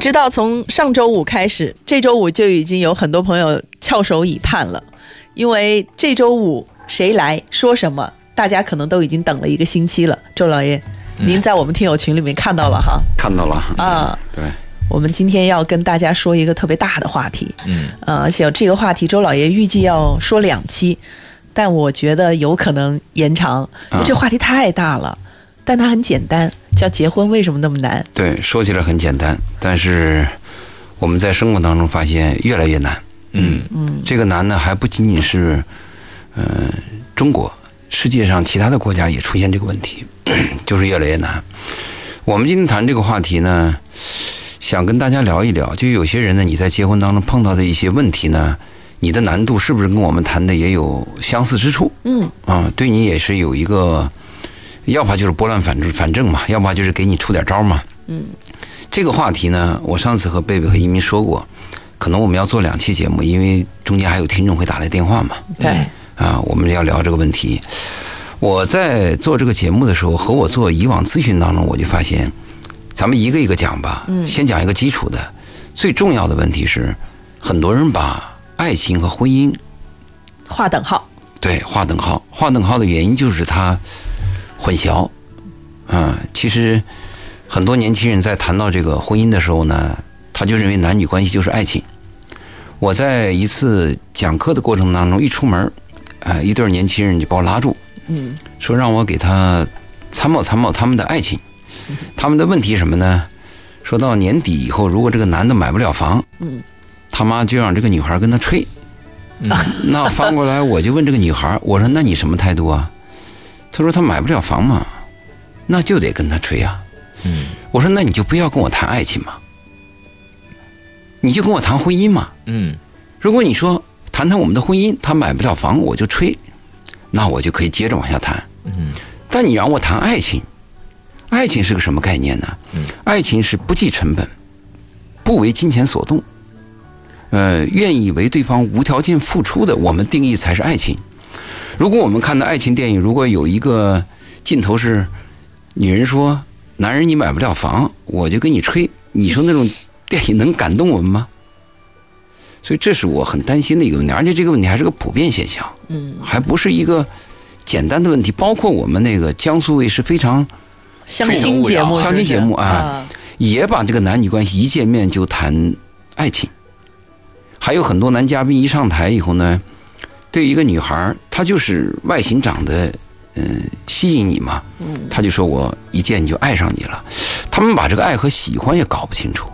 知道从上周五开始，这周五就已经有很多朋友翘首以盼了，因为这周五谁来说什么，大家可能都已经等了一个星期了。周老爷，您在我们听友群里面看到了哈？看到了啊，对，我们今天要跟大家说一个特别大的话题，嗯，呃，而且这个话题周老爷预计要说两期，但我觉得有可能延长，因为这话题太大了。但它很简单，叫结婚为什么那么难？对，说起来很简单，但是我们在生活当中发现越来越难。嗯嗯，这个难呢，还不仅仅是呃中国，世界上其他的国家也出现这个问题，就是越来越难。我们今天谈这个话题呢，想跟大家聊一聊，就有些人呢，你在结婚当中碰到的一些问题呢，你的难度是不是跟我们谈的也有相似之处？嗯啊，对你也是有一个。要怕就是拨乱反正反正嘛，要怕就是给你出点招嘛。嗯，这个话题呢，我上次和贝贝和一鸣说过，可能我们要做两期节目，因为中间还有听众会打来电话嘛。对。啊，我们要聊这个问题。我在做这个节目的时候，和我做以往咨询当中，我就发现，咱们一个一个讲吧。嗯。先讲一个基础的，最重要的问题是，很多人把爱情和婚姻划等号。对，划等号。划等号的原因就是他。混淆，啊，其实很多年轻人在谈到这个婚姻的时候呢，他就认为男女关系就是爱情。我在一次讲课的过程当中，一出门，啊，一对年轻人就把我拉住，嗯，说让我给他参谋参谋他们的爱情。他们的问题什么呢？说到年底以后，如果这个男的买不了房，嗯，他妈就让这个女孩跟他吹。那翻过来我就问这个女孩，我说那你什么态度啊？他说他买不了房嘛，那就得跟他吹啊。嗯，我说那你就不要跟我谈爱情嘛，你就跟我谈婚姻嘛。嗯，如果你说谈谈我们的婚姻，他买不了房我就吹，那我就可以接着往下谈。嗯，但你让我谈爱情，爱情是个什么概念呢？嗯，爱情是不计成本，不为金钱所动，呃，愿意为对方无条件付出的，我们定义才是爱情。如果我们看的爱情电影，如果有一个镜头是女人说：“男人，你买不了房，我就跟你吹。”你说那种电影能感动我们吗？所以这是我很担心的一个问题，而且这个问题还是个普遍现象，嗯，还不是一个简单的问题。包括我们那个江苏卫视非常相亲节目，相亲节目啊，也把这个男女关系一见面就谈爱情，还有很多男嘉宾一上台以后呢。对一个女孩，她就是外形长得，嗯，吸引你嘛，嗯，她就说我一见就爱上你了。他们把这个爱和喜欢也搞不清楚。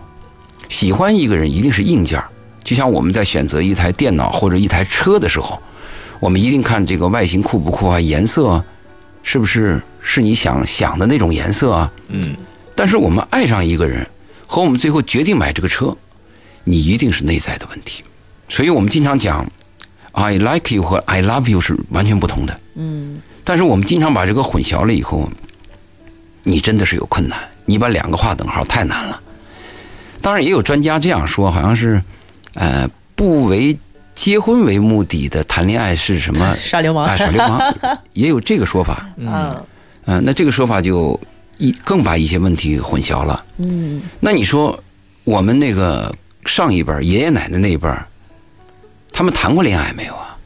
喜欢一个人一定是硬件就像我们在选择一台电脑或者一台车的时候，我们一定看这个外形酷不酷啊，颜色是不是是你想想的那种颜色啊，嗯。但是我们爱上一个人和我们最后决定买这个车，你一定是内在的问题。所以我们经常讲。I like you 和 I love you 是完全不同的。嗯，但是我们经常把这个混淆了以后，你真的是有困难。你把两个划等号太难了。当然也有专家这样说，好像是，呃，不为结婚为目的的谈恋爱是什么？耍流氓啊，耍流氓，也有这个说法。嗯，嗯，那这个说法就一更把一些问题混淆了。嗯，那你说我们那个上一辈爷爷奶奶那一辈儿。他们谈过恋爱没有啊？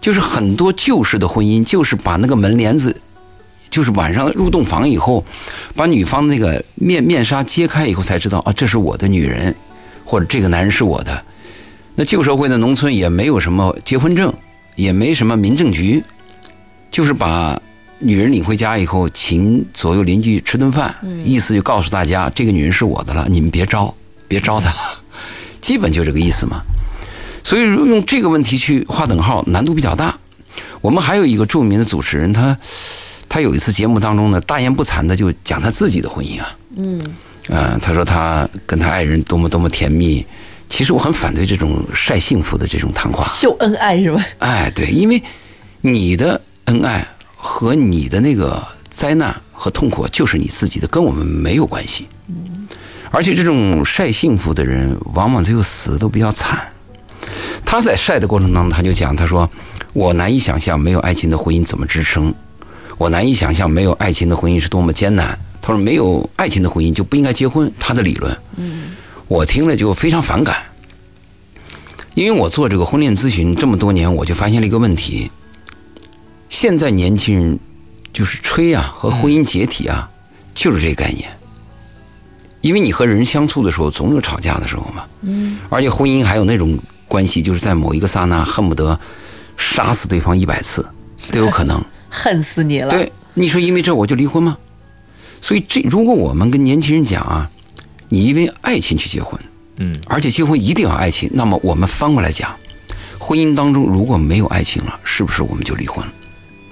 就是很多旧式的婚姻，就是把那个门帘子，就是晚上入洞房以后，把女方那个面面纱揭开以后，才知道啊，这是我的女人，或者这个男人是我的。那旧社会的农村也没有什么结婚证，也没什么民政局，就是把女人领回家以后，请左右邻居吃顿饭，意思就告诉大家，这个女人是我的了，你们别招，别招她，基本就这个意思嘛。所以用这个问题去划等号难度比较大。我们还有一个著名的主持人，他他有一次节目当中呢，大言不惭的就讲他自己的婚姻啊。嗯。啊，他说他跟他爱人多么多么甜蜜。其实我很反对这种晒幸福的这种谈话。秀恩爱是吧？哎，对，因为你的恩爱和你的那个灾难和痛苦就是你自己的，跟我们没有关系。嗯。而且这种晒幸福的人，往往最后死的都比较惨。他在晒的过程当中，他就讲：“他说，我难以想象没有爱情的婚姻怎么支撑，我难以想象没有爱情的婚姻是多么艰难。他说没有爱情的婚姻就不应该结婚，他的理论。嗯，我听了就非常反感，因为我做这个婚恋咨询这么多年，我就发现了一个问题：现在年轻人就是吹啊和婚姻解体啊，就是这个概念。因为你和人相处的时候，总有吵架的时候嘛。嗯。而且婚姻还有那种关系，就是在某一个刹那恨不得杀死对方一百次都有可能。恨死你了。对，你说因为这我就离婚吗？所以这如果我们跟年轻人讲啊，你因为爱情去结婚，嗯，而且结婚一定要爱情，那么我们翻过来讲，婚姻当中如果没有爱情了，是不是我们就离婚了？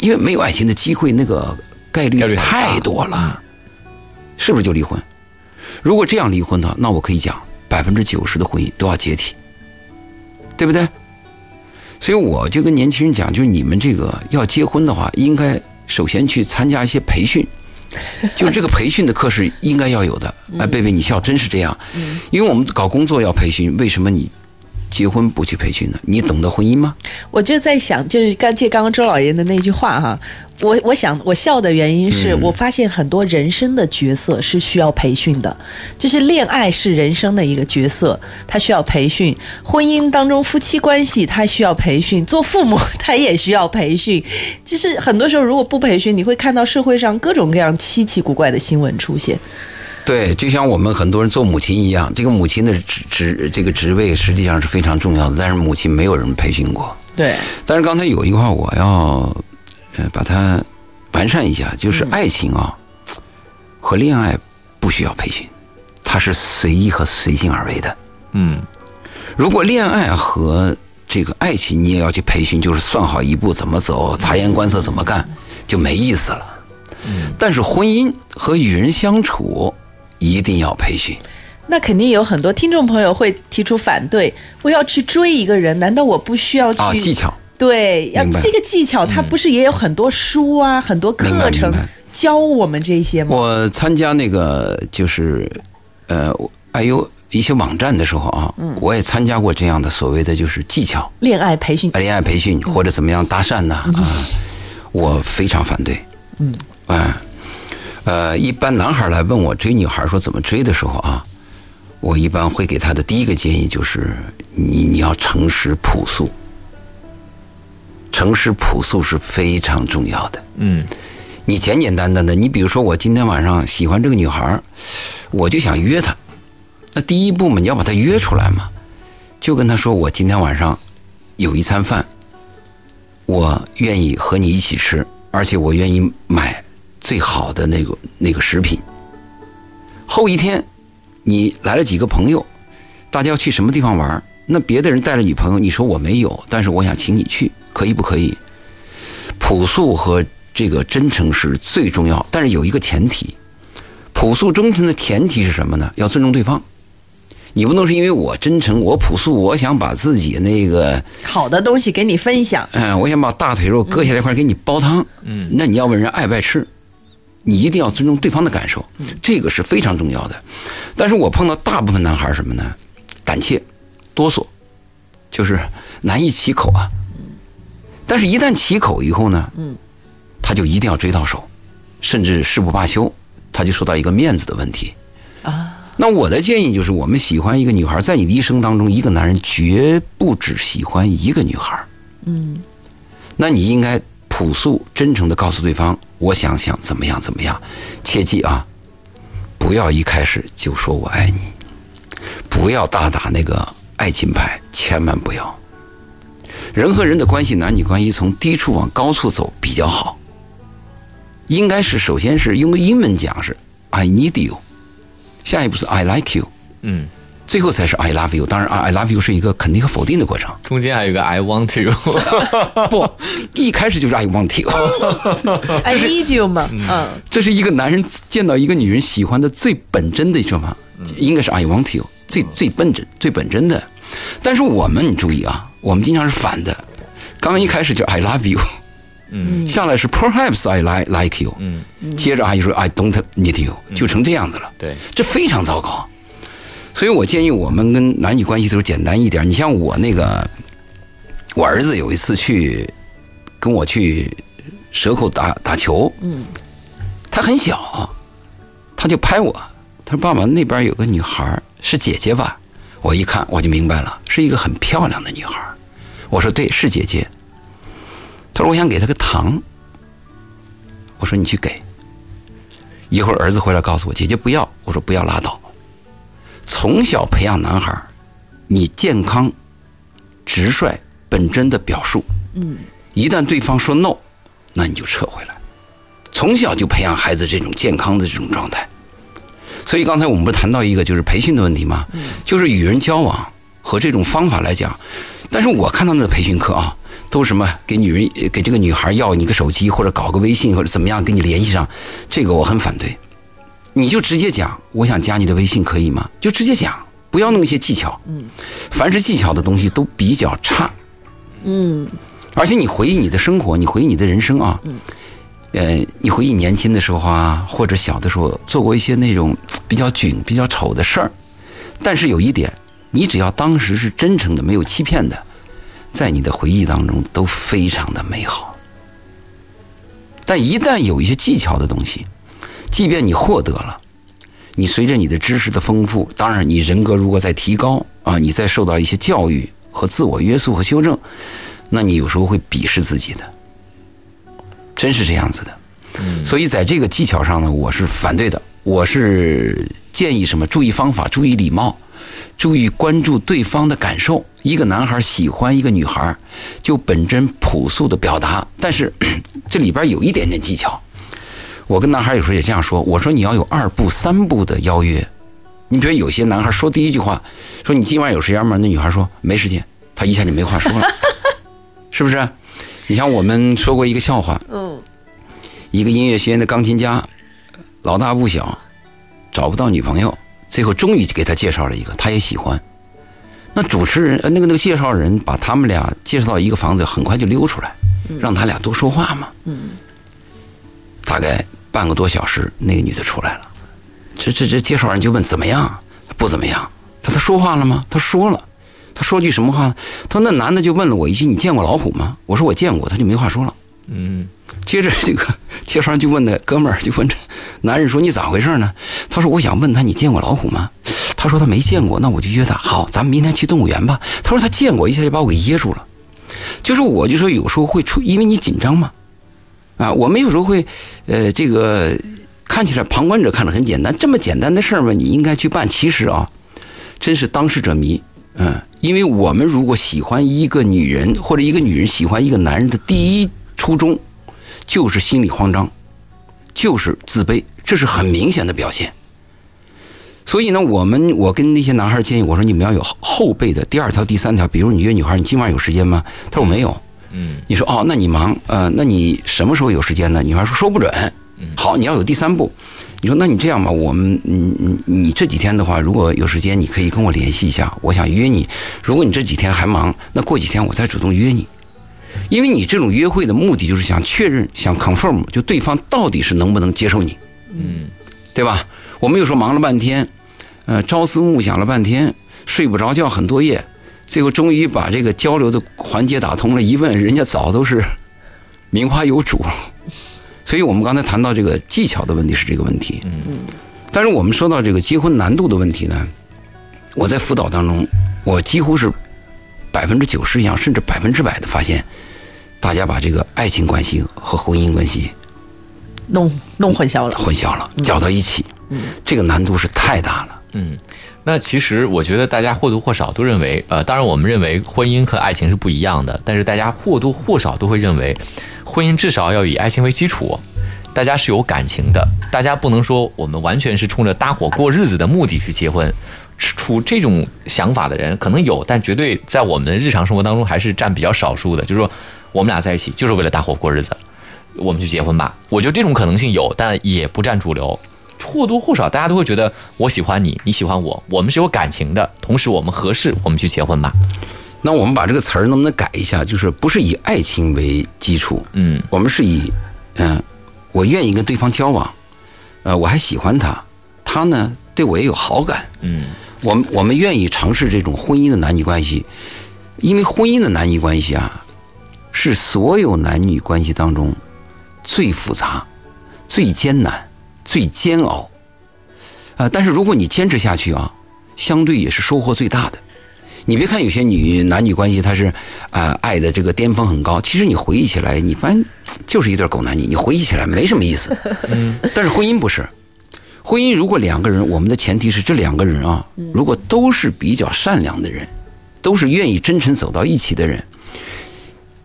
因为没有爱情的机会，那个概率太多了，是不是就离婚？如果这样离婚的，那我可以讲百分之九十的婚姻都要解体，对不对？所以我就跟年轻人讲，就是你们这个要结婚的话，应该首先去参加一些培训，就是这个培训的课是应该要有的。哎，贝贝，你笑，真是这样。因为我们搞工作要培训，为什么你？结婚不去培训呢？你懂得婚姻吗？我就在想，就是刚借刚刚周老爷的那句话哈，我我想我笑的原因是我发现很多人生的角色是需要培训的，就是恋爱是人生的一个角色，他需要培训；婚姻当中夫妻关系他需要培训，做父母他也需要培训。就是很多时候如果不培训，你会看到社会上各种各样稀奇古怪的新闻出现。对，就像我们很多人做母亲一样，这个母亲的职职这个职位实际上是非常重要的，但是母亲没有人培训过。对。但是刚才有一句话，我要呃把它完善一下，就是爱情啊和恋爱不需要培训，它是随意和随性而为的。嗯。如果恋爱和这个爱情你也要去培训，就是算好一步怎么走，察言观色怎么干，就没意思了。嗯。但是婚姻和与人相处。一定要培训，那肯定有很多听众朋友会提出反对。我要去追一个人，难道我不需要去技巧？对，要这个技巧，它不是也有很多书啊，很多课程教我们这些吗？我参加那个就是呃，哎呦一些网站的时候啊，我也参加过这样的所谓的就是技巧恋爱培训，恋爱培训或者怎么样搭讪呢？啊，我非常反对。嗯，啊。呃，一般男孩来问我追女孩说怎么追的时候啊，我一般会给他的第一个建议就是，你你要诚实朴素，诚实朴素是非常重要的。嗯，你简简单单的，你比如说我今天晚上喜欢这个女孩，我就想约她，那第一步嘛，你要把她约出来嘛，就跟她说我今天晚上有一餐饭，我愿意和你一起吃，而且我愿意买。最好的那个那个食品。后一天，你来了几个朋友，大家要去什么地方玩？那别的人带了女朋友，你说我没有，但是我想请你去，可以不可以？朴素和这个真诚是最重要，但是有一个前提，朴素忠诚的前提是什么呢？要尊重对方。你不能是因为我真诚，我朴素，我想把自己那个好的东西给你分享。嗯，我想把大腿肉割下来一块给你煲汤。嗯，那你要问人爱不爱吃？你一定要尊重对方的感受，这个是非常重要的。但是我碰到大部分男孩什么呢？胆怯、哆嗦，就是难以启口啊。但是，一旦启口以后呢，嗯，他就一定要追到手，甚至誓不罢休，他就说到一个面子的问题啊。那我的建议就是，我们喜欢一个女孩，在你的一生当中，一个男人绝不只喜欢一个女孩，嗯，那你应该。朴素、真诚的告诉对方，我想想怎么样怎么样，切记啊，不要一开始就说我爱你，不要大打那个爱情牌，千万不要。人和人的关系，男女关系从低处往高处走比较好，应该是首先是用英文讲是 I need you，下一步是 I like you，嗯。最后才是 I love you，当然啊，I love you 是一个肯定和否定的过程。中间还有个 I want you，不，一开始就是 I want you，I need you 嘛，嗯，这是一个男人见到一个女人喜欢的最本真的说法，应该是 I want you，最最本真、最本真的。但是我们你注意啊，我们经常是反的，刚刚一开始就 I love you，嗯，下来是 Perhaps I like like you，嗯，接着阿姨说 I don't need you，就成这样子了，对，这非常糟糕。所以我建议我们跟男女关系都是简单一点。你像我那个，我儿子有一次去跟我去蛇口打打球，嗯，他很小，他就拍我，他说：“爸爸，那边有个女孩，是姐姐吧？”我一看我就明白了，是一个很漂亮的女孩。我说：“对，是姐姐。”他说：“我想给她个糖。”我说：“你去给。”一会儿儿子回来告诉我：“姐姐不要。”我说：“不要拉倒。”从小培养男孩，你健康、直率、本真的表述。嗯。一旦对方说 no，那你就撤回来。从小就培养孩子这种健康的这种状态。所以刚才我们不是谈到一个就是培训的问题吗？就是与人交往和这种方法来讲，但是我看到那个培训课啊，都什么给女人给这个女孩要你个手机或者搞个微信或者怎么样跟你联系上，这个我很反对。你就直接讲，我想加你的微信可以吗？就直接讲，不要弄一些技巧。嗯，凡是技巧的东西都比较差。嗯，而且你回忆你的生活，你回忆你的人生啊。嗯。呃，你回忆年轻的时候啊，或者小的时候做过一些那种比较囧、比较丑的事儿，但是有一点，你只要当时是真诚的、没有欺骗的，在你的回忆当中都非常的美好。但一旦有一些技巧的东西，即便你获得了，你随着你的知识的丰富，当然你人格如果在提高啊，你再受到一些教育和自我约束和修正，那你有时候会鄙视自己的。真是这样子的，所以在这个技巧上呢，我是反对的。我是建议什么？注意方法，注意礼貌，注意关注对方的感受。一个男孩喜欢一个女孩，就本真朴素的表达，但是 这里边有一点点技巧。我跟男孩有时候也这样说，我说你要有二步三步的邀约。你比如有些男孩说第一句话，说你今晚有时间吗？那女孩说没时间，他一下就没话说了，是不是？你像我们说过一个笑话，嗯，一个音乐学院的钢琴家，老大不小，找不到女朋友，最后终于给他介绍了一个，他也喜欢。那主持人，那个那个介绍人把他们俩介绍到一个房子，很快就溜出来，让他俩多说话嘛。嗯，大概半个多小时，那个女的出来了，这这这介绍人就问怎么样？不怎么样。他他说话了吗？他说了。他说句什么话呢？他说那男的就问了我一句：“你见过老虎吗？”我说：“我见过。”他就没话说了。嗯。接着这个 介绍人就问那哥们儿，就问这 男人说：“你咋回事呢？”他说：“我想问他，你见过老虎吗？”他说：“他没见过。”那我就约他，好，咱们明天去动物园吧。他说：“他见过。”一下就把我给噎住了。就是我就说有时候会出，因为你紧张嘛。啊，我们有时候会，呃，这个看起来旁观者看着很简单，这么简单的事儿嘛，你应该去办。其实啊，真是当事者迷。嗯。因为我们如果喜欢一个女人，或者一个女人喜欢一个男人的第一初衷，就是心理慌张，就是自卑，这是很明显的表现。所以呢，我们我跟那些男孩建议，我说你们要有后备的第二条、第三条。比如你约女孩，你今晚有时间吗？他说没有。嗯。你说哦，那你忙，呃，那你什么时候有时间呢？女孩说说不准。好，你要有第三步。你说，那你这样吧，我们，你你你这几天的话，如果有时间，你可以跟我联系一下，我想约你。如果你这几天还忙，那过几天我再主动约你。因为你这种约会的目的就是想确认，想 confirm，就对方到底是能不能接受你，嗯，对吧？我们有时候忙了半天，呃，朝思暮想了半天，睡不着觉很多夜，最后终于把这个交流的环节打通了，一问人家早都是名花有主。所以我们刚才谈到这个技巧的问题是这个问题，嗯，但是我们说到这个结婚难度的问题呢，我在辅导当中，我几乎是百分之九十以上，甚至百分之百的发现，大家把这个爱情关系和婚姻关系弄弄混淆了，混淆了，搅到一起，嗯，这个难度是太大了，嗯，那其实我觉得大家或多或少都认为，呃，当然我们认为婚姻和爱情是不一样的，但是大家或多或少都会认为。婚姻至少要以爱情为基础，大家是有感情的，大家不能说我们完全是冲着搭伙过日子的目的去结婚。出这种想法的人可能有，但绝对在我们的日常生活当中还是占比较少数的。就是说，我们俩在一起就是为了搭伙过日子，我们去结婚吧。我觉得这种可能性有，但也不占主流。或多或少，大家都会觉得我喜欢你，你喜欢我，我们是有感情的，同时我们合适，我们去结婚吧。那我们把这个词儿能不能改一下？就是不是以爱情为基础，嗯，我们是以，嗯，我愿意跟对方交往，呃，我还喜欢他，他呢对我也有好感，嗯，我们我们愿意尝试这种婚姻的男女关系，因为婚姻的男女关系啊，是所有男女关系当中最复杂、最艰难、最煎熬，啊，但是如果你坚持下去啊，相对也是收获最大的。你别看有些女男女关系，它是啊爱的这个巅峰很高，其实你回忆起来，你发现就是一对狗男女，你回忆起来没什么意思。嗯，但是婚姻不是，婚姻如果两个人，我们的前提是这两个人啊，如果都是比较善良的人，都是愿意真诚走到一起的人，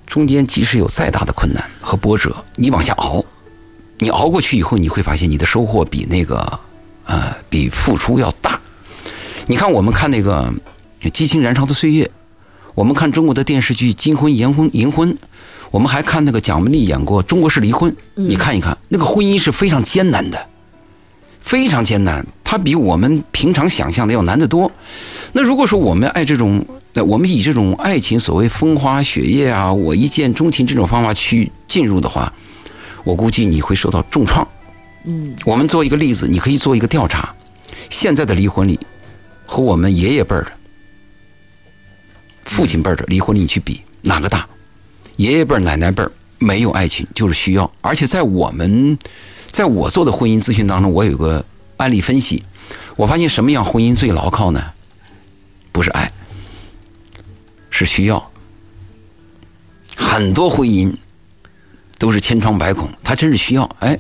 中间即使有再大的困难和波折，你往下熬，你熬过去以后，你会发现你的收获比那个呃比付出要大。你看，我们看那个。激情燃烧的岁月，我们看中国的电视剧《金婚、银婚、银婚》，我们还看那个蒋雯丽演过《中国式离婚》。你看一看，那个婚姻是非常艰难的，非常艰难，它比我们平常想象的要难得多。那如果说我们爱这种，我们以这种爱情所谓风花雪月啊，我一见钟情这种方法去进入的话，我估计你会受到重创。嗯，我们做一个例子，你可以做一个调查，现在的离婚率和我们爷爷辈儿的。父亲辈儿的离婚率你去比哪个大？爷爷辈儿奶奶辈儿没有爱情就是需要，而且在我们，在我做的婚姻咨询当中，我有个案例分析，我发现什么样婚姻最牢靠呢？不是爱，是需要。很多婚姻都是千疮百孔，他真是需要哎。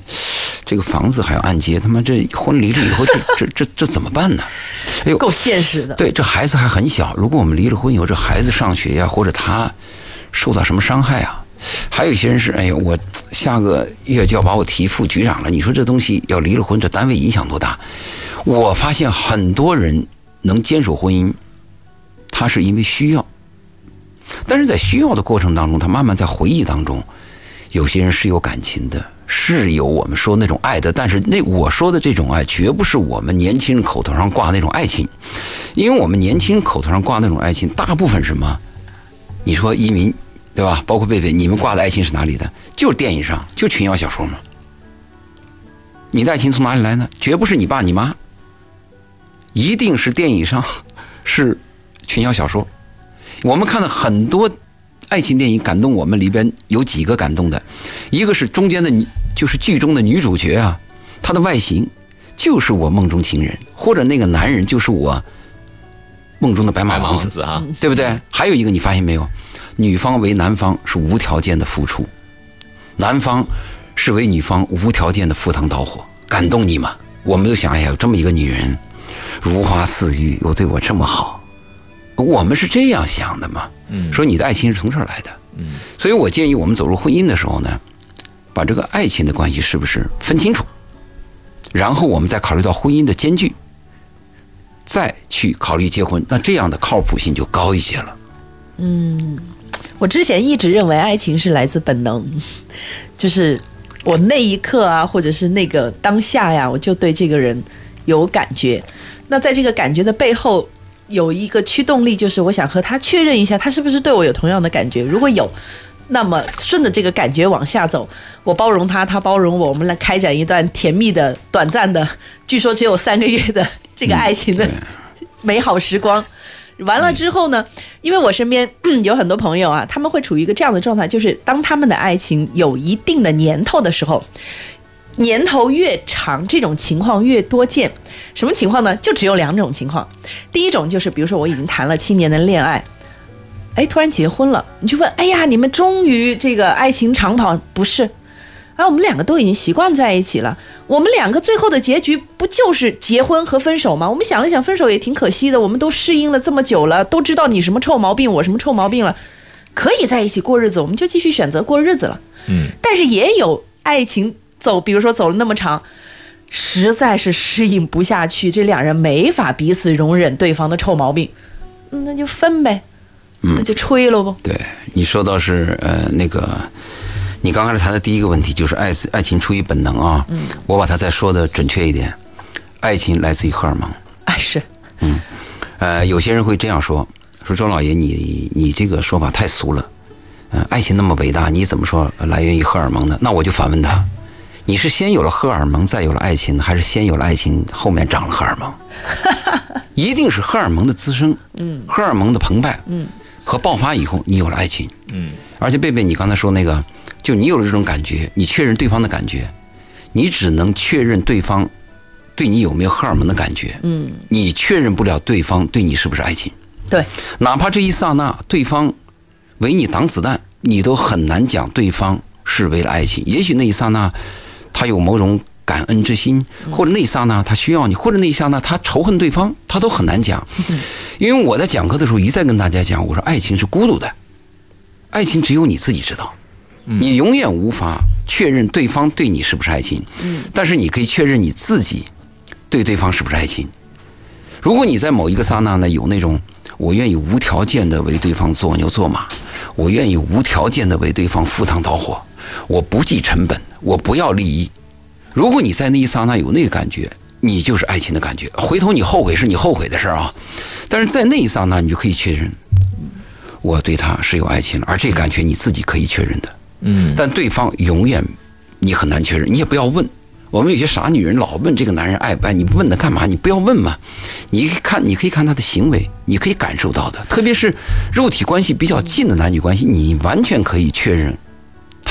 这个房子还要按揭，他妈这婚离了以后，这这这这怎么办呢？哎呦，够现实的。对，这孩子还很小，如果我们离了婚以后，这孩子上学呀，或者他受到什么伤害啊？还有一些人是，哎呦，我下个月就要把我提副局长了。你说这东西要离了婚，这单位影响多大？我发现很多人能坚守婚姻，他是因为需要，但是在需要的过程当中，他慢慢在回忆当中，有些人是有感情的。是有我们说那种爱的，但是那我说的这种爱，绝不是我们年轻人口头上挂那种爱情，因为我们年轻人口头上挂那种爱情，大部分什么？你说移民，对吧？包括贝贝，你们挂的爱情是哪里的？就是电影上，就群妖小说嘛。你的爱情从哪里来呢？绝不是你爸你妈，一定是电影上，是群妖小说。我们看了很多。爱情电影感动我们里边有几个感动的，一个是中间的女，就是剧中的女主角啊，她的外形就是我梦中情人，或者那个男人就是我梦中的白马王子啊，对不对？还有一个你发现没有，女方为男方是无条件的付出，男方是为女方无条件的赴汤蹈火，感动你吗？我们都想，哎呀，有这么一个女人，如花似玉，又对我这么好。我们是这样想的嘛？嗯，说你的爱情是从这儿来的，嗯，所以我建议我们走入婚姻的时候呢，把这个爱情的关系是不是分清楚，然后我们再考虑到婚姻的艰巨，再去考虑结婚，那这样的靠谱性就高一些了。嗯，我之前一直认为爱情是来自本能，就是我那一刻啊，或者是那个当下呀，我就对这个人有感觉，那在这个感觉的背后。有一个驱动力，就是我想和他确认一下，他是不是对我有同样的感觉。如果有，那么顺着这个感觉往下走，我包容他，他包容我，我们来开展一段甜蜜的、短暂的，据说只有三个月的这个爱情的 美好时光。完了之后呢，因为我身边有很多朋友啊，他们会处于一个这样的状态，就是当他们的爱情有一定的年头的时候。年头越长，这种情况越多见。什么情况呢？就只有两种情况。第一种就是，比如说我已经谈了七年的恋爱，哎，突然结婚了，你就问，哎呀，你们终于这个爱情长跑？不是，啊，我们两个都已经习惯在一起了。我们两个最后的结局不就是结婚和分手吗？我们想了想，分手也挺可惜的。我们都适应了这么久了，都知道你什么臭毛病，我什么臭毛病了，可以在一起过日子，我们就继续选择过日子了。嗯，但是也有爱情。走，比如说走了那么长，实在是适应不下去，这两人没法彼此容忍对方的臭毛病，那就分呗，那就吹了不？对，你说到是呃那个，你刚开始谈的第一个问题就是爱爱情出于本能啊，嗯，我把它再说的准确一点，爱情来自于荷尔蒙啊是，嗯，呃有些人会这样说，说周老爷你你这个说法太俗了，嗯，爱情那么伟大，你怎么说来源于荷尔蒙呢？那我就反问他。你是先有了荷尔蒙，再有了爱情，还是先有了爱情，后面长了荷尔蒙？一定是荷尔蒙的滋生，嗯，荷尔蒙的澎湃，嗯，和爆发以后，你有了爱情，嗯。而且贝贝，你刚才说那个，就你有了这种感觉，你确认对方的感觉，你只能确认对方对你有没有荷尔蒙的感觉，嗯，你确认不了对方对你是不是爱情。对，哪怕这一刹那，对方为你挡子弹，你都很难讲对方是为了爱情。也许那一刹那，他有某种感恩之心，或者那一刹那他需要你，或者那一刹那他仇恨对方，他都很难讲。因为我在讲课的时候一再跟大家讲，我说爱情是孤独的，爱情只有你自己知道，你永远无法确认对方对你是不是爱情。但是你可以确认你自己对对方是不是爱情。如果你在某一个刹那呢，有那种我愿意无条件的为对方做牛做马，我愿意无条件的为对方赴汤蹈火，我不计成本，我不要利益。如果你在那一刹那有那个感觉，你就是爱情的感觉。回头你后悔是你后悔的事儿啊，但是在那一刹那，你就可以确认我对他是有爱情了，而这个感觉你自己可以确认的。嗯，但对方永远你很难确认，你也不要问。我们有些傻女人老问这个男人爱不爱，你问他干嘛？你不要问嘛。你看，你可以看他的行为，你可以感受到的，特别是肉体关系比较近的男女关系，你完全可以确认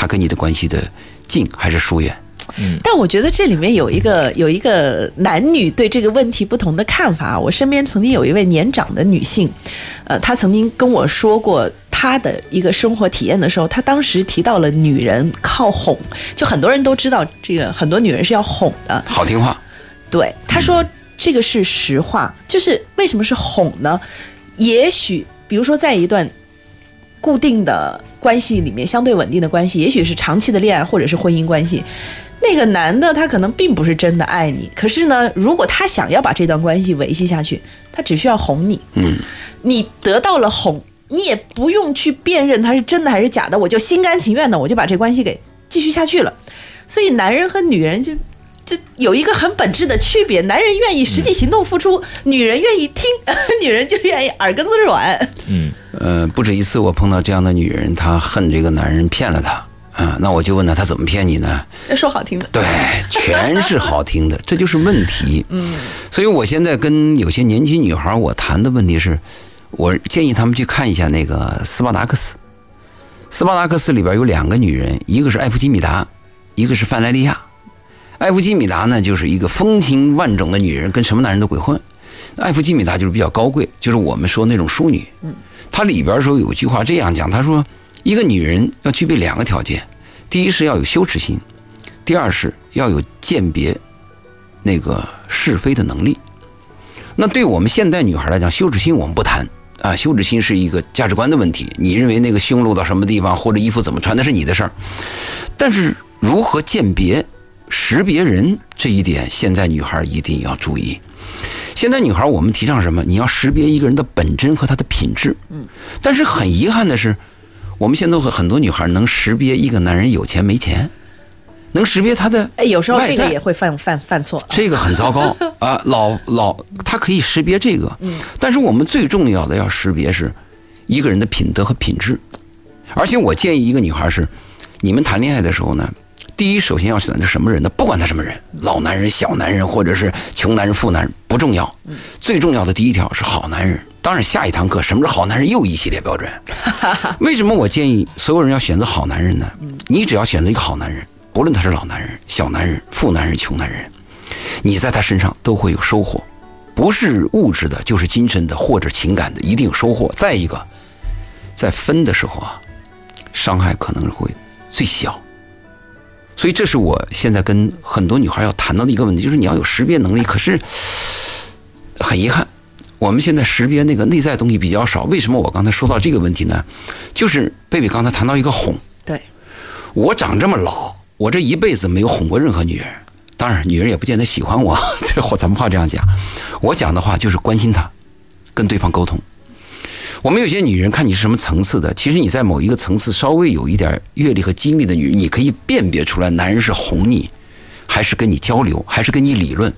他跟你的关系的近还是疏远。嗯但我觉得这里面有一个有一个男女对这个问题不同的看法。我身边曾经有一位年长的女性，呃，她曾经跟我说过她的一个生活体验的时候，她当时提到了女人靠哄，就很多人都知道这个，很多女人是要哄的，好听话。对，她说这个是实话，就是为什么是哄呢？也许比如说在一段固定的关系里面，相对稳定的关系，也许是长期的恋爱或者是婚姻关系。那个男的他可能并不是真的爱你，可是呢，如果他想要把这段关系维系下去，他只需要哄你，嗯，你得到了哄，你也不用去辨认他是真的还是假的，我就心甘情愿的我就把这关系给继续下去了。所以男人和女人就就有一个很本质的区别，男人愿意实际行动付出，女人愿意听，女人就愿意耳根子软。嗯，呃，不止一次我碰到这样的女人，她恨这个男人骗了她。啊，那我就问她，她怎么骗你呢？说好听的，对，全是好听的，这就是问题。嗯，所以我现在跟有些年轻女孩我谈的问题是，我建议他们去看一下那个《斯巴达克斯》。《斯巴达克斯》里边有两个女人，一个是艾弗吉米达，一个是范莱利亚。艾弗基米达呢，就是一个风情万种的女人，跟什么男人都鬼混。艾弗基米达就是比较高贵，就是我们说那种淑女。嗯，它里边说有句话这样讲，他说。一个女人要具备两个条件，第一是要有羞耻心，第二是要有鉴别那个是非的能力。那对我们现代女孩来讲，羞耻心我们不谈啊，羞耻心是一个价值观的问题。你认为那个胸露到什么地方，或者衣服怎么穿，那是你的事儿。但是如何鉴别、识别人这一点，现在女孩一定要注意。现在女孩我们提倡什么？你要识别一个人的本真和他的品质。嗯。但是很遗憾的是。我们现在很多女孩能识别一个男人有钱没钱，能识别他的哎，有时候这个也会犯犯犯错，这个很糟糕 啊！老老他可以识别这个，嗯，但是我们最重要的要识别是一个人的品德和品质。而且我建议一个女孩是，你们谈恋爱的时候呢，第一首先要选择什么人呢？不管他什么人，老男人、小男人，或者是穷男人、富男人，不重要，最重要的第一条是好男人。当然，下一堂课什么是好男人又一系列标准。为什么我建议所有人要选择好男人呢？你只要选择一个好男人，不论他是老男人、小男人、富男人、穷男人，你在他身上都会有收获，不是物质的，就是精神的或者情感的，一定有收获。再一个，在分的时候啊，伤害可能会最小。所以，这是我现在跟很多女孩要谈到的一个问题，就是你要有识别能力。可是，很遗憾。我们现在识别那个内在东西比较少，为什么我刚才说到这个问题呢？就是贝贝刚才谈到一个哄。对，我长这么老，我这一辈子没有哄过任何女人，当然女人也不见得喜欢我，这话咱们话这样讲。我讲的话就是关心她，跟对方沟通。我们有些女人看你是什么层次的，其实你在某一个层次稍微有一点阅历和经历的女人，你可以辨别出来，男人是哄你，还是跟你交流，还是跟你理论，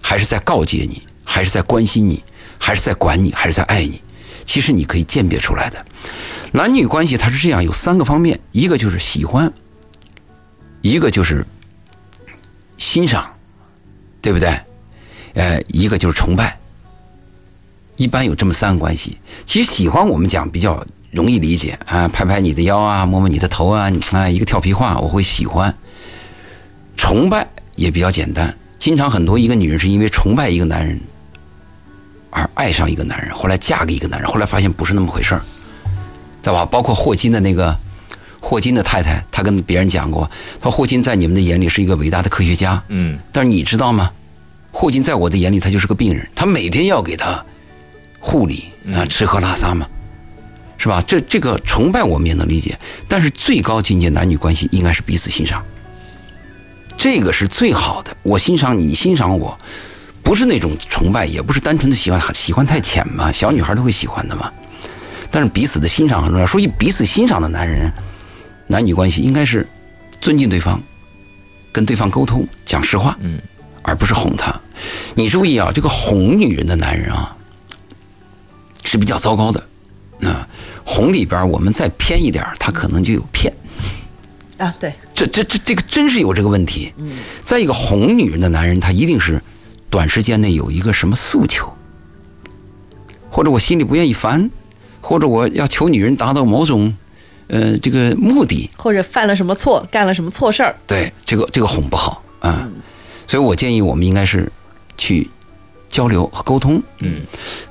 还是在告诫你，还是在关心你。还是在管你，还是在爱你？其实你可以鉴别出来的。男女关系它是这样，有三个方面：一个就是喜欢，一个就是欣赏，对不对？呃，一个就是崇拜。一般有这么三个关系。其实喜欢我们讲比较容易理解啊，拍拍你的腰啊，摸摸你的头啊，啊，一个调皮话我会喜欢。崇拜也比较简单。经常很多一个女人是因为崇拜一个男人而爱上一个男人，后来嫁给一个男人，后来发现不是那么回事儿，对吧？包括霍金的那个霍金的太太，她跟别人讲过，她说霍金在你们的眼里是一个伟大的科学家，嗯，但是你知道吗？霍金在我的眼里，他就是个病人，他每天要给他护理啊，吃喝拉撒嘛，是吧？这这个崇拜我们也能理解，但是最高境界男女关系应该是彼此欣赏，这个是最好的。我欣赏你，你欣赏我，不是那种崇拜，也不是单纯的喜欢，喜欢太浅嘛，小女孩都会喜欢的嘛。但是彼此的欣赏很重要，所以彼此欣赏的男人，男女关系应该是尊敬对方，跟对方沟通，讲实话，嗯，而不是哄她。你注意啊，这个哄女人的男人啊，是比较糟糕的。啊，哄里边我们再偏一点儿，他可能就有骗。啊，对，这这这这个真是有这个问题。嗯再一个，哄女人的男人，他一定是短时间内有一个什么诉求，或者我心里不愿意烦，或者我要求女人达到某种呃这个目的。或者犯了什么错，干了什么错事儿，对，这个这个哄不好啊。所以我建议我们应该是去交流和沟通。嗯，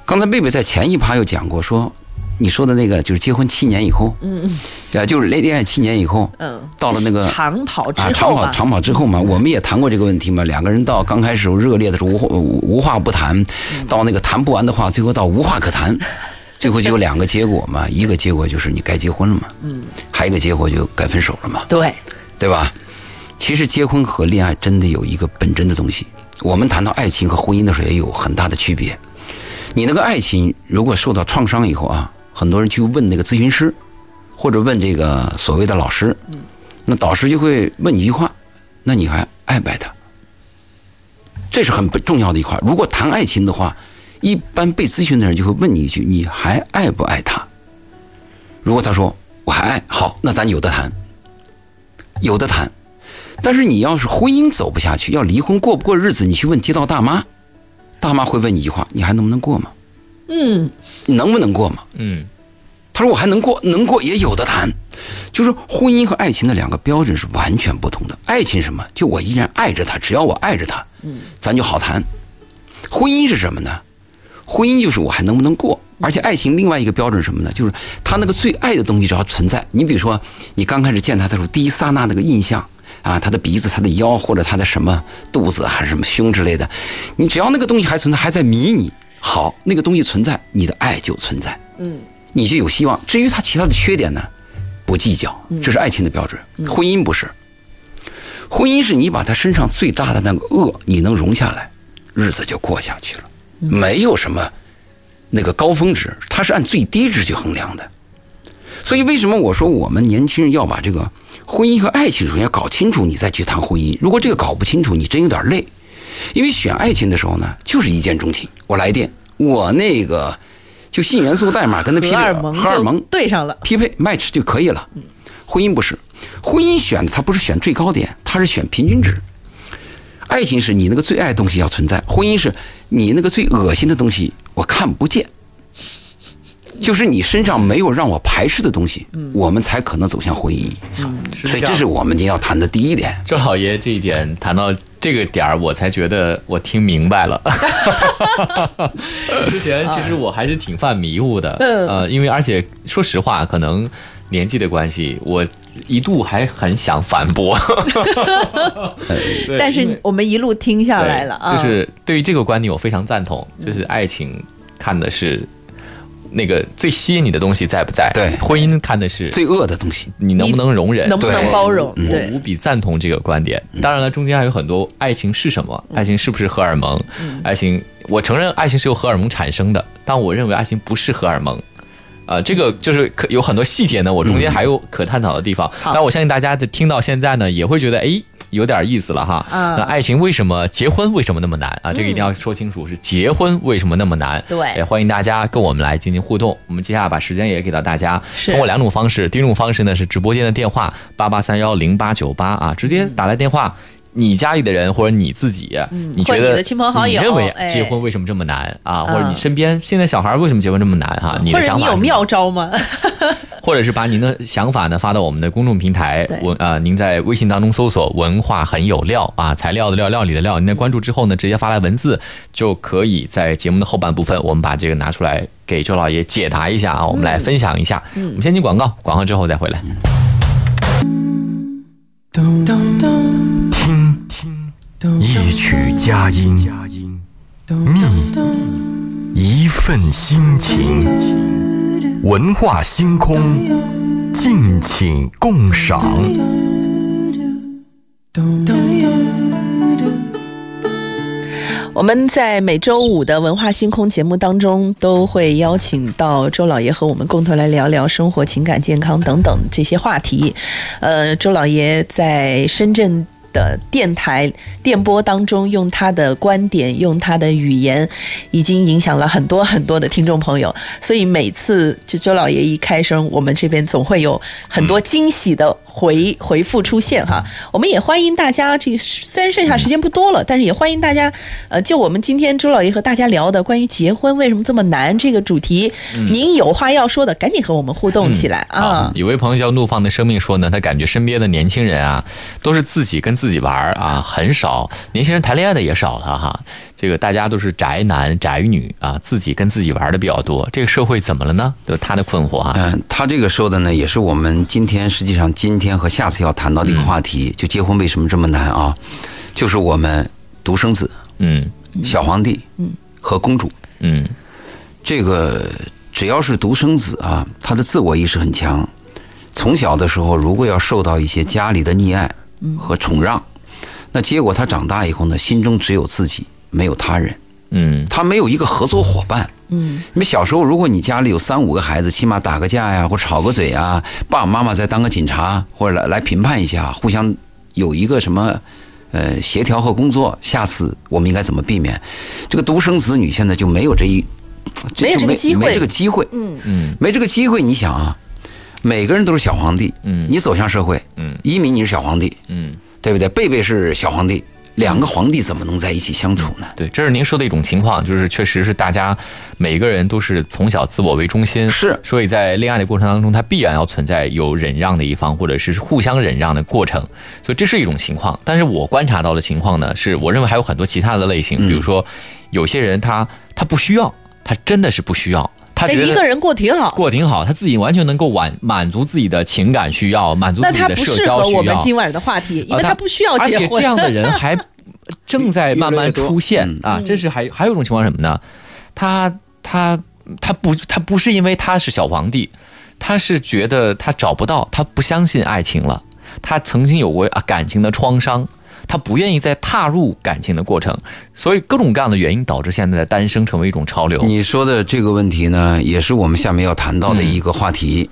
刚才贝贝在前一趴又讲过说。你说的那个就是结婚七年以后，嗯嗯，啊，就是恋爱七年以后，嗯，到了那个长跑之后啊，长跑长跑之后嘛，我们也谈过这个问题嘛。两个人到刚开始热烈的时候无话无话不谈，到那个谈不完的话，最后到无话可谈，最后就有两个结果嘛。一个结果就是你该结婚了嘛，嗯，还有一个结果就该分手了嘛，对，对吧？其实结婚和恋爱真的有一个本真的东西。我们谈到爱情和婚姻的时候也有很大的区别。你那个爱情如果受到创伤以后啊。很多人去问那个咨询师，或者问这个所谓的老师，那导师就会问你一句话：那你还爱不爱他？这是很重要的一块。如果谈爱情的话，一般被咨询的人就会问你一句：你还爱不爱他？如果他说我还爱，好，那咱有的谈，有的谈。但是你要是婚姻走不下去，要离婚过不过日子，你去问街道大妈，大妈会问你一句话：你还能不能过吗？嗯。能不能过吗？嗯，他说我还能过，能过也有的谈。就是婚姻和爱情的两个标准是完全不同的。爱情什么？就我依然爱着他，只要我爱着他，嗯，咱就好谈。婚姻是什么呢？婚姻就是我还能不能过。而且爱情另外一个标准什么呢？就是他那个最爱的东西只要存在。你比如说，你刚开始见他的时候，第一刹那那个印象啊，他的鼻子、他的腰或者他的什么肚子还是什么胸之类的，你只要那个东西还存在，还在迷你。好，那个东西存在，你的爱就存在，嗯，你就有希望。至于他其他的缺点呢，不计较，这是爱情的标准。婚姻不是，婚姻是你把他身上最大的那个恶你能容下来，日子就过下去了，没有什么那个高峰值，它是按最低值去衡量的。所以为什么我说我们年轻人要把这个婚姻和爱情首先要搞清楚，你再去谈婚姻。如果这个搞不清楚，你真有点累。因为选爱情的时候呢，就是一见钟情。我来电，我那个就性元素代码跟他匹配，荷尔蒙对上了，匹配 match 就可以了。婚姻不是，婚姻选的它不是选最高点，它是选平均值。爱情是你那个最爱的东西要存在，婚姻是你那个最恶心的东西我看不见，就是你身上没有让我排斥的东西，我们才可能走向婚姻。所以这是我们今天要谈的第一点。周老爷这一点谈到。这个点儿我才觉得我听明白了，之前其实我还是挺犯迷糊的，呃，因为而且说实话，可能年纪的关系，我一度还很想反驳，但是我们一路听下来了啊，就是对于这个观点我非常赞同，就是爱情看的是。那个最吸引你的东西在不在？对，婚姻看的是最恶的东西，你能不能容忍？能不能包容？我无比赞同这个观点。当然了，中间还有很多，爱情是什么？爱情是不是荷尔蒙？爱情，我承认爱情是由荷尔蒙产生的，但我认为爱情不是荷尔蒙。呃，这个就是可有很多细节呢，我中间还有可探讨的地方。但我相信大家在听到现在呢，也会觉得哎。有点意思了哈，那爱情为什么结婚为什么那么难啊？这个一定要说清楚，是结婚为什么那么难？对，也欢迎大家跟我们来进行互动。我们接下来把时间也给到大家，通过两种方式。第一种方式呢是直播间的电话八八三幺零八九八啊，直接打来电话。你家里的人或者你自己，你觉得你认为结婚为什么这么难啊？或者你身边现在小孩为什么结婚这么难哈？你的想法？或者你有妙招吗？或者是把您的想法呢发到我们的公众平台文啊，您在微信当中搜索“文化很有料”啊，材料的料，料理的料，您在关注之后呢，直接发来文字，就可以在节目的后半部分，我们把这个拿出来给周老爷解答一下啊，我们来分享一下。嗯，我们先进广告，广告之后再回来。听听，一曲佳音，觅一份心情，文化星空，敬请共赏。我们在每周五的文化星空节目当中，都会邀请到周老爷和我们共同来聊聊生活、情感、健康等等这些话题。呃，周老爷在深圳。的电台电波当中，用他的观点，用他的语言，已经影响了很多很多的听众朋友。所以每次就周老爷一开声，我们这边总会有很多惊喜的回回复出现哈。我们也欢迎大家，这虽然剩下时间不多了，但是也欢迎大家，呃，就我们今天周老爷和大家聊的关于结婚为什么这么难这个主题，您有话要说的，赶紧和我们互动起来啊！有位朋友叫怒放的生命说呢，他感觉身边的年轻人啊，都是自己跟。自己玩啊，很少年轻人谈恋爱的也少了哈。这个大家都是宅男宅女啊，自己跟自己玩的比较多。这个社会怎么了呢？就他的困惑啊。嗯，他这个说的呢，也是我们今天实际上今天和下次要谈到的一个话题，就结婚为什么这么难啊？就是我们独生子，嗯，小皇帝，嗯，和公主，嗯，这个只要是独生子啊，他的自我意识很强，从小的时候如果要受到一些家里的溺爱。和宠让，那结果他长大以后呢，心中只有自己，没有他人。嗯，他没有一个合作伙伴。嗯，你们小时候，如果你家里有三五个孩子，起码打个架呀，或吵个嘴啊，爸爸妈妈再当个警察，或者来来评判一下，互相有一个什么呃协调和工作，下次我们应该怎么避免？这个独生子女现在就没有这一，没有这个机会，没这个机会。嗯嗯，没这个机会，你想啊。每个人都是小皇帝，嗯，你走向社会，嗯，一鸣你是小皇帝，嗯，对不对？贝贝是小皇帝，两个皇帝怎么能在一起相处呢？对，这是您说的一种情况，就是确实是大家每个人都是从小自我为中心，是，所以在恋爱的过程当中，他必然要存在有忍让的一方，或者是互相忍让的过程，所以这是一种情况。但是我观察到的情况呢，是我认为还有很多其他的类型，比如说有些人他他不需要，他真的是不需要。他觉得一个人过挺好，过挺好，他自己完全能够满满足自己的情感需要，满足自己的社交需要。那他不适合我们今晚的话题，因为他不需要结婚。而且这样的人还正在慢慢出现啊！这是还还有一种情况什么呢？他他他不他不是因为他是小皇帝，他是觉得他找不到，他不相信爱情了，他曾经有过啊感情的创伤。他不愿意再踏入感情的过程，所以各种各样的原因导致现在的单身成为一种潮流。你说的这个问题呢，也是我们下面要谈到的一个话题，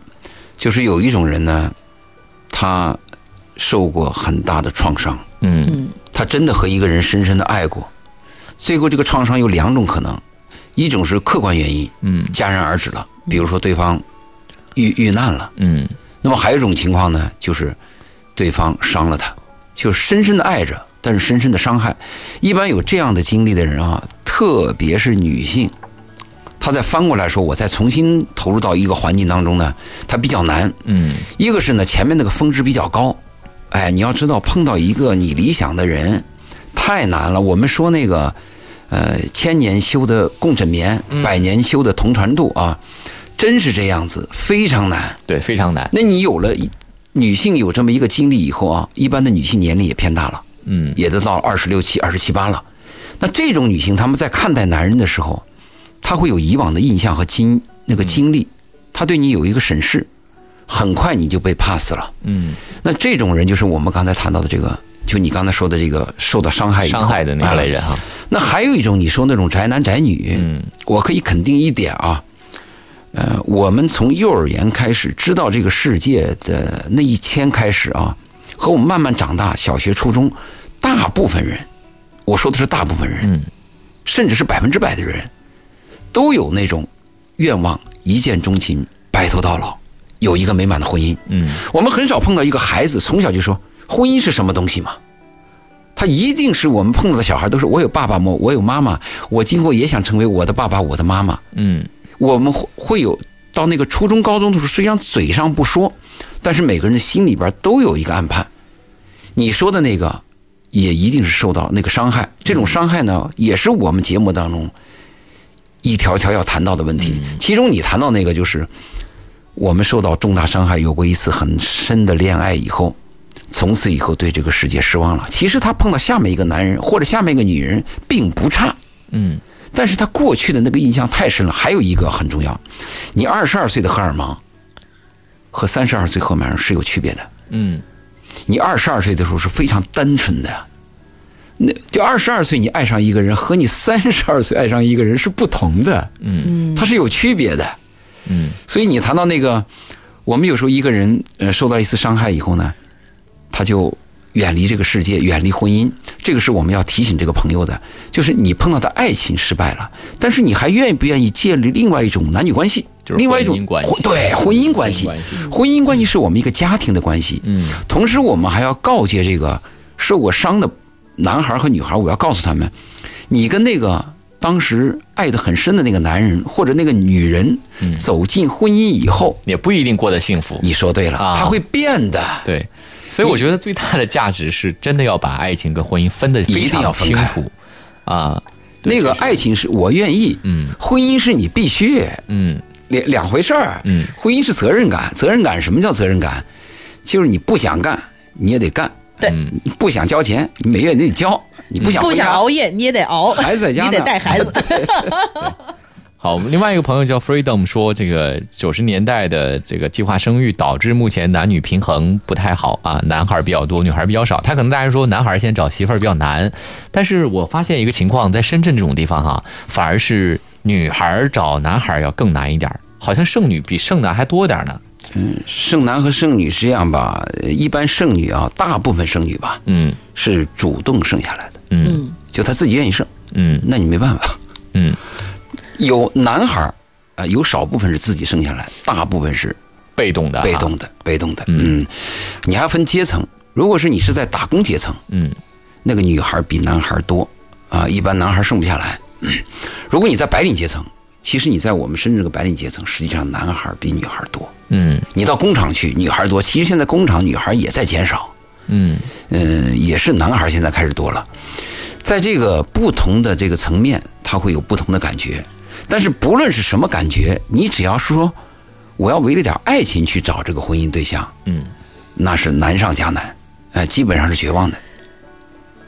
就是有一种人呢，他受过很大的创伤，嗯，他真的和一个人深深的爱过，最后这个创伤有两种可能，一种是客观原因，嗯，戛然而止了，比如说对方遇遇难了，嗯，那么还有一种情况呢，就是对方伤了他。就深深的爱着，但是深深的伤害。一般有这样的经历的人啊，特别是女性，她再翻过来说，我再重新投入到一个环境当中呢，她比较难。嗯，一个是呢，前面那个峰值比较高，哎，你要知道碰到一个你理想的人太难了。我们说那个，呃，千年修的共枕眠，百年修的同船渡啊，真是这样子，非常难。对，非常难。那你有了。女性有这么一个经历以后啊，一般的女性年龄也偏大了，嗯，也都到二十六七、二十七八了。那这种女性，她们在看待男人的时候，她会有以往的印象和经那个经历，她对你有一个审视，很快你就被 pass 了，嗯。那这种人就是我们刚才谈到的这个，就你刚才说的这个受到伤害伤害的那类人哈。那还有一种，你说那种宅男宅女，嗯，我可以肯定一点啊。呃，我们从幼儿园开始知道这个世界的那一天开始啊，和我们慢慢长大，小学、初中，大部分人，我说的是大部分人，甚至是百分之百的人，都有那种愿望，一见钟情，白头到老，有一个美满的婚姻。嗯，我们很少碰到一个孩子从小就说婚姻是什么东西嘛，他一定是我们碰到的小孩都是我有爸爸我我有妈妈，我今后也想成为我的爸爸，我的妈妈。嗯。我们会会有到到那个初中、高中的时候，实际上嘴上不说，但是每个人的心里边都有一个暗判。你说的那个，也一定是受到那个伤害。这种伤害呢，也是我们节目当中一条条要谈到的问题。其中你谈到那个，就是我们受到重大伤害，有过一次很深的恋爱以后，从此以后对这个世界失望了。其实他碰到下面一个男人或者下面一个女人并不差，嗯，但是他过去的那个印象太深了。还有一个很重要，你二十二岁的荷尔蒙和三十二岁荷尔蒙是有区别的。嗯，你二十二岁的时候是非常单纯的，那就二十二岁你爱上一个人和你三十二岁爱上一个人是不同的，嗯它是有区别的。嗯，所以你谈到那个，我们有时候一个人呃受到一次伤害以后呢，他就远离这个世界，远离婚姻。这个是我们要提醒这个朋友的，就是你碰到的爱情失败了，但是你还愿不愿意建立另外一种男女关系？就是另外一种对婚姻关系婚姻关系，是我们一个家庭的关系。嗯，同时我们还要告诫这个受过伤的男孩和女孩，我要告诉他们，你跟那个当时爱得很深的那个男人或者那个女人嗯走进婚姻以后，也不一定过得幸福。你说对了，啊他会变的。对，所以我觉得最大的价值是真的要把爱情跟婚姻分得非一定要常分开。清楚。啊。那个爱情是我愿意，嗯。婚姻是你必须，嗯。两两回事儿。嗯。婚姻是责任感，责任感什么叫责任感？就是你不想干你也得干，对。不想交钱你每月你得交，你不想不想熬夜你也得熬，孩子在家 你得带孩子。好，我们另外一个朋友叫 Freedom 说，这个九十年代的这个计划生育导致目前男女平衡不太好啊，男孩比较多，女孩比较少。他可能大家说男孩现在找媳妇儿比较难，但是我发现一个情况，在深圳这种地方哈、反而是女孩找男孩要更难一点儿，好像剩女比剩男还多点儿呢。剩男和剩女是这样吧？呃一般剩女啊，大部分剩女吧嗯是主动剩下来的，嗯嗯，就她自己愿意剩，嗯那你没办法。嗯，有男孩儿啊、有少部分是自己生下来，大部分是被动的、被动。的，被动的。嗯嗯，你还分阶层，如果是你是在打工阶层，嗯那个女孩比男孩多啊，一般男孩生不下来。嗯 如果你在白领阶层，其实你在我们深圳这个白领阶层，实际上男孩比女孩多。嗯你到工厂去，女孩多，其实现在工厂女孩也在减少。嗯嗯，也是男孩现在开始多了，在这个不同的这个层面，他会有不同的感觉。但是不论是什么感觉，你只要说我要为了点爱情去找这个婚姻对象，嗯，那是难上加难，哎，基本上是绝望的，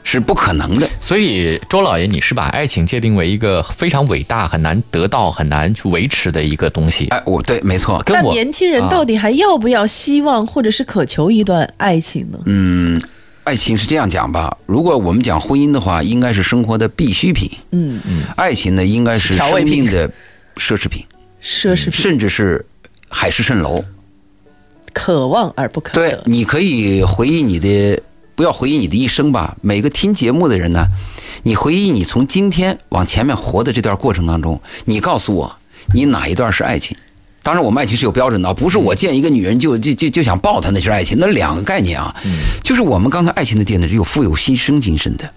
是不可能的。所以周老爷，你是把爱情界定为一个非常伟大、很难得到、很难去维持的一个东西。哎，我对，没错。跟我那年轻人啊到底还要不要希望或者是渴求一段爱情呢？嗯，爱情是这样讲吧，如果我们讲婚姻的话，应该是生活的必需品；嗯嗯，爱情呢，应该是生命的奢侈品，奢侈品，甚至是海市蜃楼。可望而不可对，。你可以回忆你的，不要回忆你的一生吧。每个听节目的人呢，你回忆你从今天往前面活的这段过程当中，你告诉我，你哪一段是爱情？当然，我们爱情是有标准的，不是我见一个女人就就就就想抱她，那是爱情，那两个概念啊。就是我们刚才爱情的定义是有富有牺牲精神的，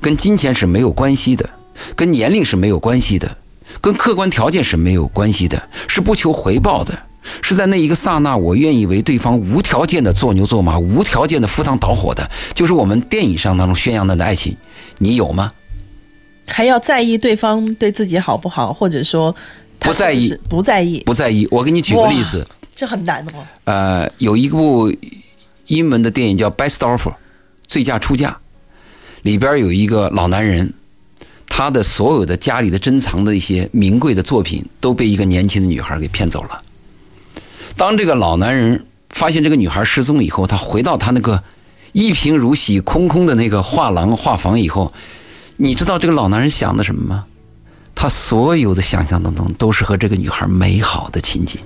跟金钱是没有关系的，跟年龄是没有关系的，跟客观条件是没有关系的，是不求回报的，是在那一个刹那，我愿意为对方无条件的做牛做马，无条件的赴汤蹈火的，就是我们电影上当中宣扬的那爱情，你有吗？还要在意对方对自己好不好，或者说他不在意不在意，不在意。我给你举个例子，这很难哦。呃，有一部英文的电影叫《Best Offer》，最佳出价，里边有一个老男人，他的所有的家里的珍藏的一些名贵的作品都被一个年轻的女孩给骗走了。当这个老男人发现这个女孩失踪以后，他回到他那个一贫如洗、空空的那个画廊画房以后，你知道这个老男人想的什么吗？他所有的想象当中都是和这个女孩美好的情景。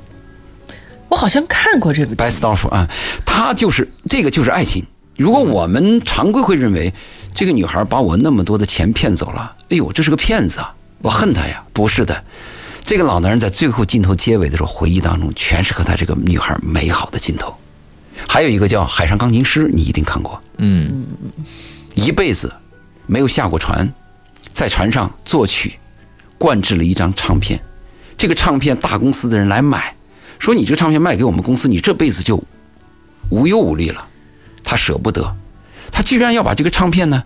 我好像看过这部电影 best offer 啊，他就是这个就是爱情。如果我们常规会认为这个女孩把我那么多的钱骗走了，哎呦，这是个骗子啊，我恨她呀！不是的，这个老男人在最后镜头结尾的时候，回忆当中全是和他这个女孩美好的镜头。还有一个叫《海上钢琴师》，你一定看过，嗯一辈子没有下过船，在船上作曲，灌制了一张唱片。这个唱片大公司的人来买，说你这个唱片卖给我们公司，你这辈子就无忧无虑了。他舍不得，他居然要把这个唱片呢，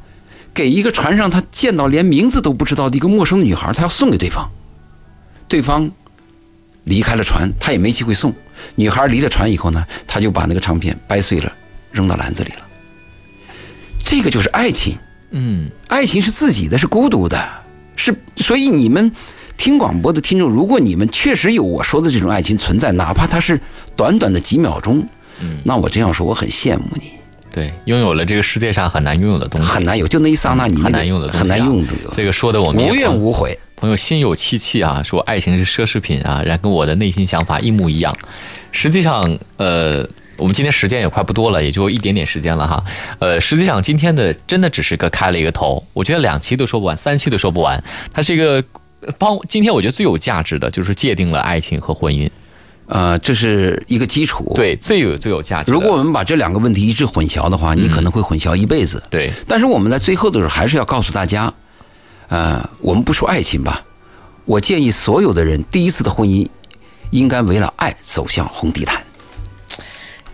给一个船上他见到连名字都不知道的一个陌生的女孩，他要送给对方。对方离开了船，他也没机会送。女孩离了船以后呢，他就把那个唱片掰碎了，扔到篮子里了。这个就是爱情，嗯，爱情是自己的，是孤独的，是所以你们听广播的听众，如果你们确实有我说的这种爱情存在，哪怕它是短短的几秒钟，嗯，那我这样说，我很羡慕你。对，拥有了这个世界上很难拥有的东西，很难有，就那一刹那，你很难用的，很难用的。这个说的我们无怨无悔。朋友心有戚戚啊，说爱情是奢侈品啊，然跟我的内心想法一模一样。实际上，呃，我们今天时间也快不多了，也就一点点时间了哈。呃，实际上今天的真的只是个开了一个头，我觉得两期都说不完，三期都说不完。它是一个帮今天我觉得最有价值的就是界定了爱情和婚姻。呃，这是一个基础，对，最有最有价值。如果我们把这两个问题一直混淆的话，你可能会混淆一辈子。对，但是我们在最后的时候还是要告诉大家，呃，我们不说爱情吧，我建议所有的人第一次的婚姻应该为了爱走向红地毯。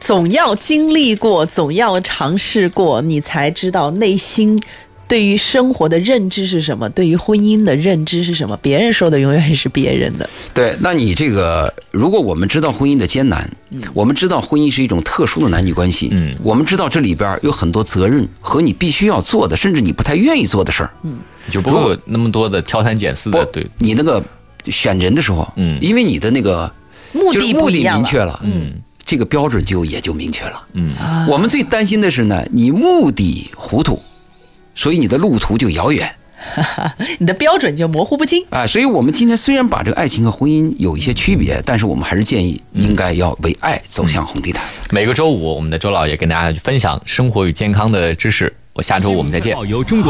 总要经历过，总要尝试过，你才知道内心。对于生活的认知是什么？对于婚姻的认知是什么？别人说的永远是别人的。对，那你这个，如果我们知道婚姻的艰难，我们知道婚姻是一种特殊的男女关系，嗯，我们知道这里边有很多责任和你必须要做的，甚至你不太愿意做的事儿，嗯，就不会有那么多的挑三拣四的。对，你那个选人的时候，嗯，因为你的那个目的目的明确了，嗯，这个标准就也就明确了，嗯，我们最担心的是呢，你目的糊涂。所以你的路途就遥远，你的标准就模糊不清啊！所以我们今天虽然把这个爱情和婚姻有一些区别，但是我们还是建议应该要为爱走向红地毯。每个周五，我们的周老爷跟大家分享生活与健康的知识。我下周我们再见。由中国。